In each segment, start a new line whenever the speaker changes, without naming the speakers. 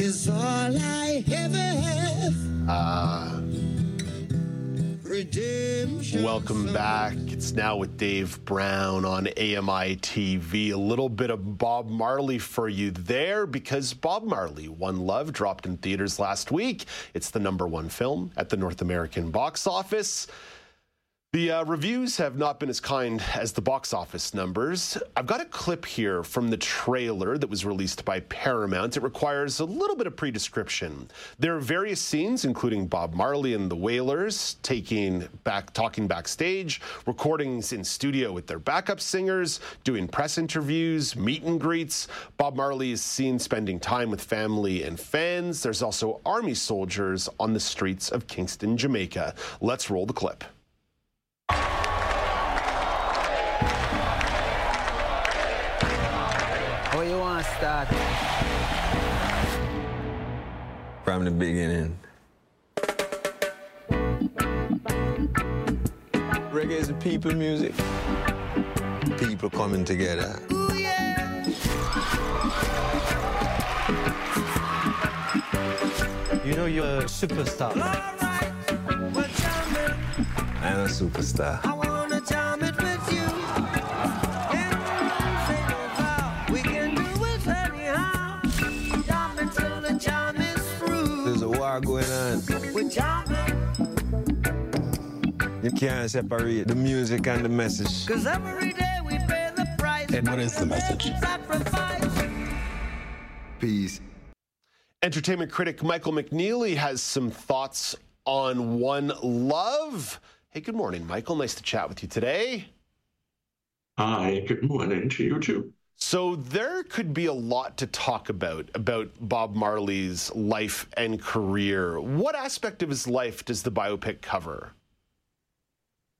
is all I ever have.
Uh,
Redemption.
welcome back. It's now with Dave Brown on AMI TV. A little bit of Bob Marley for you there because Bob Marley, One Love, dropped in theaters last week. It's the number one film at the North American box office. The uh, reviews have not been as kind as the box office numbers. I've got a clip here from the trailer that was released by Paramount. It requires a little bit of pre-description. There are various scenes, including Bob Marley and the Wailers taking back, talking backstage, recordings in studio with their backup singers, doing press interviews, meet and greets. Bob Marley is seen spending time with family and fans. There's also army soldiers on the streets of Kingston, Jamaica. Let's roll the clip.
How you want to start?
From the beginning. Reggae is a people music. People coming together.
You know you're a superstar.
I'm a superstar. There's going on.
We're jamming,
You can't separate the music and the message.
cause every day we pay the price.
And what is the message?
Sacrifice.
Peace.
Entertainment critic Michael McNeely has some thoughts on One Love. Hey, good morning, Michael. Nice to chat with you today.
Hi, good morning to you too.
So, there could be a lot to talk about about Bob Marley's life and career. What aspect of his life does the biopic cover?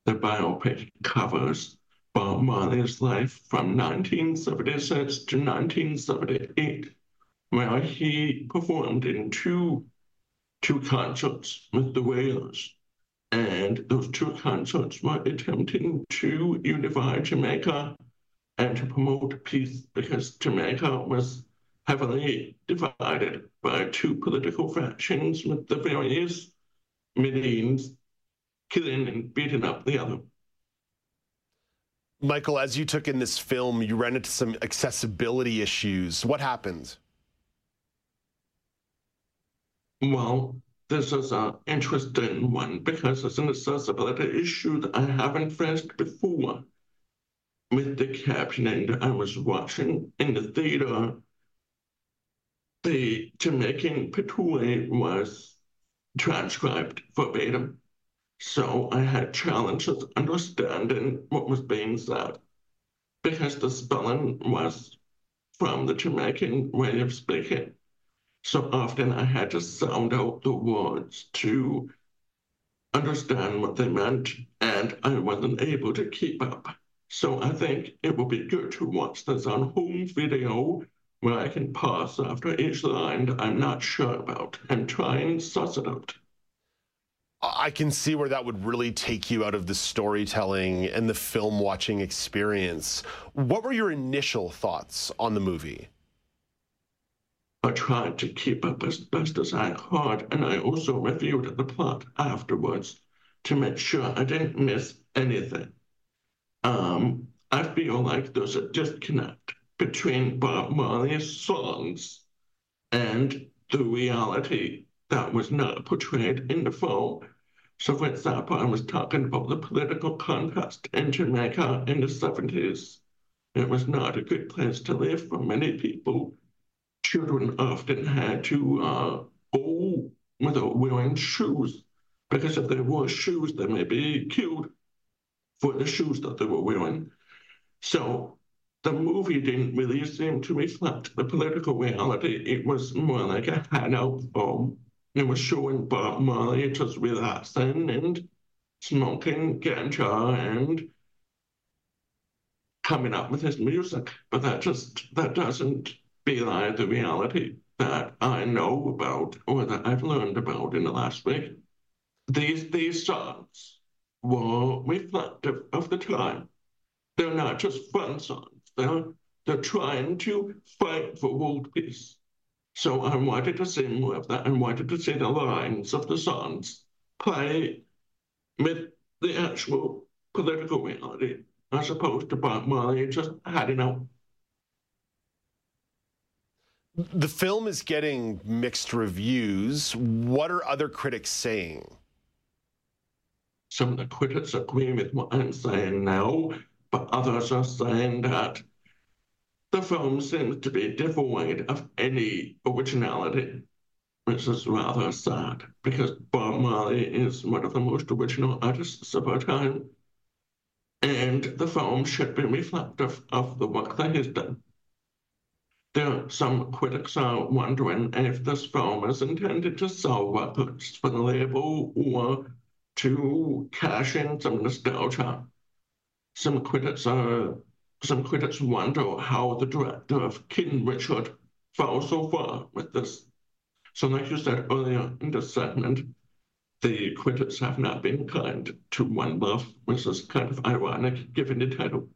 The biopic covers Bob Marley's life from 1976 to 1978, where he performed in two, two concerts with the Wailers. And those two concerts were attempting to unify Jamaica and to promote peace because Jamaica was heavily divided by two political factions with the various means killing and beating up the other.
Michael, as you took in this film, you ran into some accessibility issues. What happened?
Well, this is an interesting one because it's an accessibility issue that I haven't faced before. With the captioning that I was watching in the theater, the Jamaican Patois was transcribed verbatim. So I had challenges understanding what was being said because the spelling was from the Jamaican way of speaking. So often I had to sound out the words to understand what they meant, and I wasn't able to keep up. So I think it will be good to watch this on home video where I can pause after each line that I'm not sure about and try and suss it out.
I can see where that would really take you out of the storytelling and the film watching experience. What were your initial thoughts on the movie?
I tried to keep up as best as I could, and I also reviewed the plot afterwards to make sure I didn't miss anything. Um, I feel like there's a disconnect between Bob Marley's songs and the reality that was not portrayed in the film. So, for example, I was talking about the political contest in Jamaica in the 70s. It was not a good place to live for many people. Children often had to uh, go without wearing shoes because if they wore shoes, they may be killed for the shoes that they were wearing. So the movie didn't really seem to reflect the political reality. It was more like a hangout film It was showing Bob Marley just relaxing and smoking ganja and coming up with his music. But that just that doesn't belie the reality that I know about or that I've learned about in the last week. These these songs were reflective of the time. They're not just fun songs. They're they're trying to fight for world peace. So I wanted to more of that. I wanted to see the lines of the songs play with the actual political reality as opposed to Bob Marley just hiding out.
The film is getting mixed reviews. What are other critics saying?
Some of the critics agree with what I'm saying now, but others are saying that the film seems to be devoid of any originality, which is rather sad because Bob Marley is one of the most original artists of our time. And the film should be reflective of the work that he's done. There, some critics are wondering if this film is intended to sell records for the label or to cash in some nostalgia. Some critics are some critics wonder how the director of King Richard fell so far with this. So, like you said earlier in this segment, the critics have not been kind to One Love, which is kind of ironic given the title.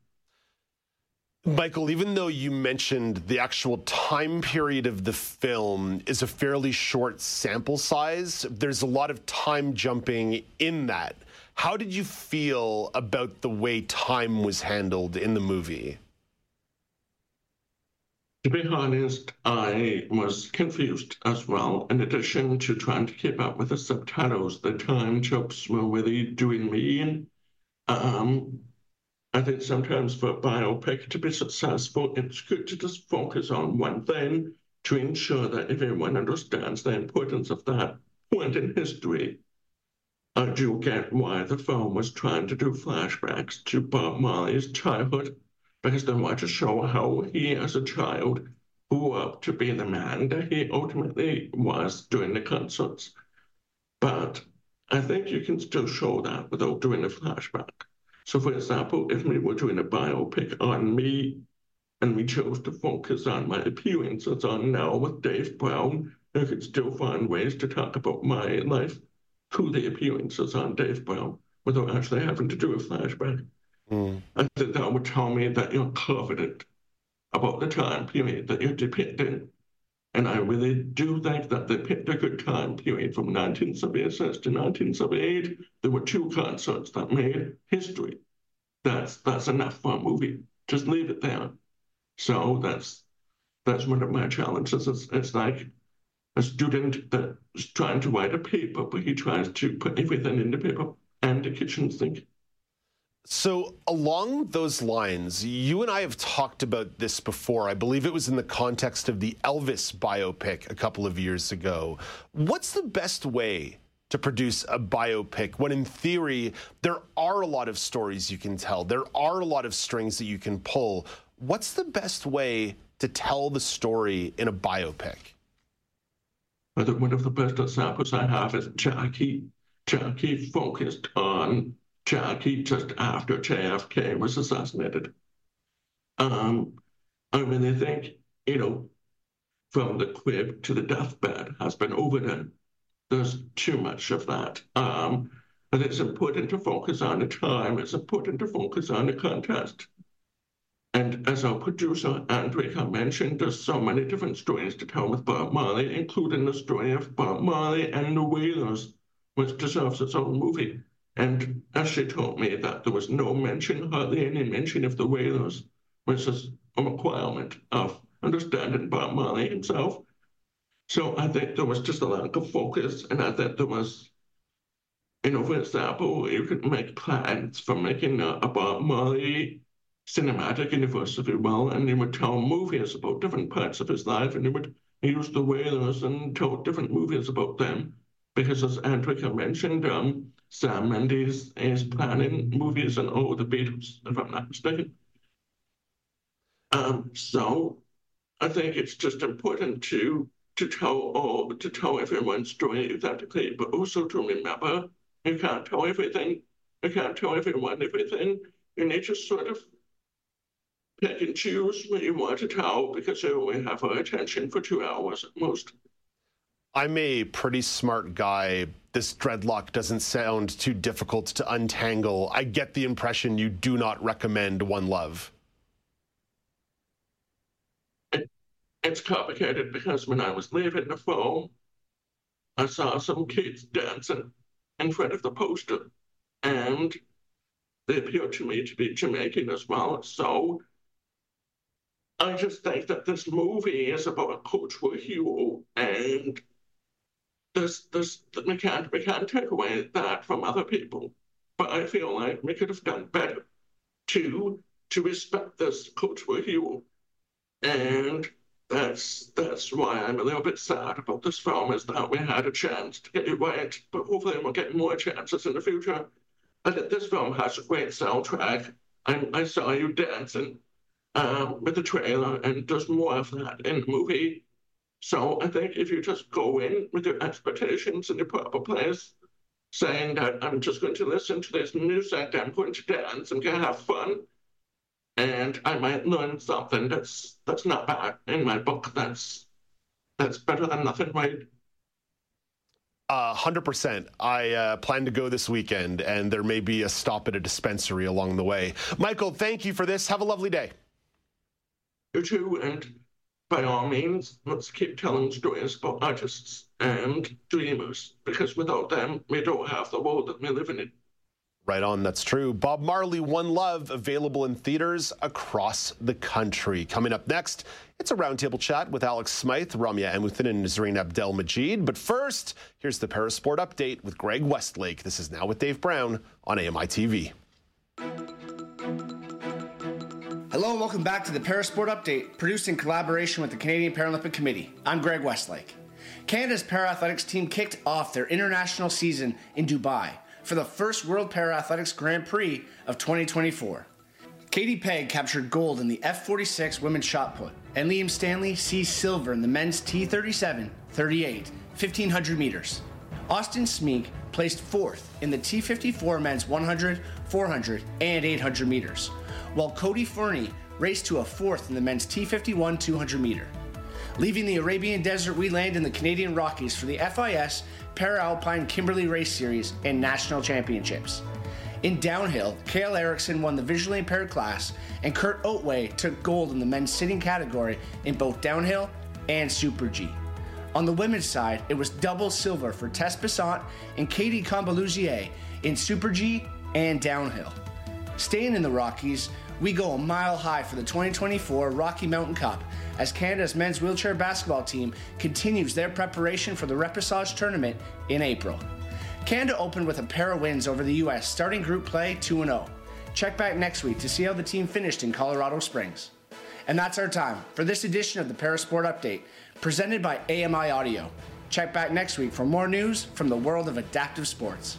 Michael, even though you mentioned the actual time period of the film is a fairly short sample size, there's a lot of time jumping in that. How did you feel about the way time was handled in the movie?
To be honest, I was confused as well. In addition to trying to keep up with the subtitles, the time jumps were really doing me in. Um, I think sometimes for a biopic to be successful, it's good to just focus on one thing to ensure that everyone understands the importance of that point in history. I do get why the film was trying to do flashbacks to Bob Marley's childhood, because they want to show how he, as a child, grew up to be the man that he ultimately was during the concerts. But I think you can still show that without doing a flashback. So, for example, if we were doing a biopic on me and we chose to focus on my appearances on Now with Dave Brown, I could still find ways to talk about my life through the appearances on Dave Brown without actually having to do a flashback. Mm. I think that would tell me that you're confident about the time period that you're depicting. And I really do think that they picked a good time period from 1976 to 1978. There were two concerts that made history. That's that's enough for a movie. Just leave it there. So that's that's one of my challenges. It's, it's like a student that's trying to write a paper, but he tries to put everything in the paper and the kitchen sink.
So, along those lines, you and I have talked about this before. I believe it was in the context of the Elvis biopic a couple of years ago. What's the best way to produce a biopic when, in theory, there are a lot of stories you can tell? There are a lot of strings that you can pull. What's the best way to tell the story in a biopic?
I think one of the best examples I have is Jackie. Jackie focused on Jackie just after JFK was assassinated. Um, I really think, you know, from the crib to the deathbed has been overdone. There's too much of that. Um, and it's important to focus on the time. It's important to focus on the context. And as our producer, Andrea, mentioned, there's so many different stories to tell with Bob Marley, including the story of Bob Marley and the Wailers, which deserves its own movie. And Ashley told me that there was no mention, hardly any mention of the Wailers, which is a requirement of understanding Bob Marley himself. So I think there was just a lack of focus, and I think there was, you know, for example, you could make plans for making a, a Bob Marley cinematic universe, if you will, and you would tell movies about different parts of his life, and you would use the Wailers and tell different movies about them. Because as Andrea mentioned, um, Sam Mendes is planning movies and all the Beatles, if I'm not mistaken. Um, so I think it's just important to to tell all to tell everyone's story authentically, but also to remember you can't tell everything. You can't tell everyone everything. You need to sort of pick and choose what you want to tell because you only have our attention for two hours at most.
I'm a pretty smart guy. This dreadlock doesn't sound too difficult to untangle. I get the impression you do not recommend One Love.
It, it's complicated because when I was leaving the film, I saw some kids dancing in front of the poster, and they appeared to me to be Jamaican as well. So I just think that this movie is about a cultural hero, and this this we can't we can't take away that from other people. But I feel like we could have done better to to respect this cultural hero, and that's that's why I'm a little bit sad about this film is that we had a chance to get it right, but hopefully we'll get more chances in the future. And that this film has a great soundtrack. I, I saw you dancing um, with the trailer, and there's more of that in the movie. So I think if you just go in with your expectations in the proper place, saying that I'm just going to listen to this music, I'm going to dance, I'm going to have fun, and I might learn something that's that's not bad in my book. That's that's better than nothing, right?
Uh, 100%. I uh, plan to go this weekend, and there may be a stop at a dispensary along the way. Michael, thank you for this. Have a lovely day.
You too, and by all means, let's keep telling stories about artists and dreamers, because without them, we don't have the world that we live in.
Right on, that's true. Bob Marley, One Love, available in theaters across the country. Coming up next, it's a roundtable chat with Alex Smythe, Ramya Amuthan, and Nazreen Abdel Majid. But first, here's the Parasport update with Greg Westlake. This is now with Dave Brown on AMI TV.
Hello and welcome back to the Parasport Update, produced in collaboration with the Canadian Paralympic Committee. I'm Greg Westlake. Canada's Paraathletics team kicked off their international season in Dubai for the first World Paraathletics Grand Prix of 2024. Katie Pegg captured gold in the F46 women's shot put, and Liam Stanley seized silver in the men's T37 38 1500 meters. Austin Smeenk placed fourth in the T54 men's 100, 400, and 800 meters, while Cody Fernie raced to a fourth in the men's T51 200 meter. Leaving the Arabian Desert, we land in the Canadian Rockies for the FIS Para Alpine Kimberley Race Series and National Championships. In downhill, Kalle Eriksson won the visually impaired class, and Kurt Oatway took gold in the men's sitting category in both downhill and Super G. On the women's side, it was double silver for Tess Bissant and Katie Combaluzier in Super G and downhill. Staying in the Rockies, we go a mile high for the 2024 Rocky Mountain Cup as Canada's men's wheelchair basketball team continues their preparation for the Repassage tournament in April. Canada opened with a pair of wins over the U.S., starting group play 2 0. Check back next week to see how the team finished in Colorado Springs. And that's our time for this edition of the Parasport Update, presented by AMI Audio. Check back next week for more news from the world of adaptive sports.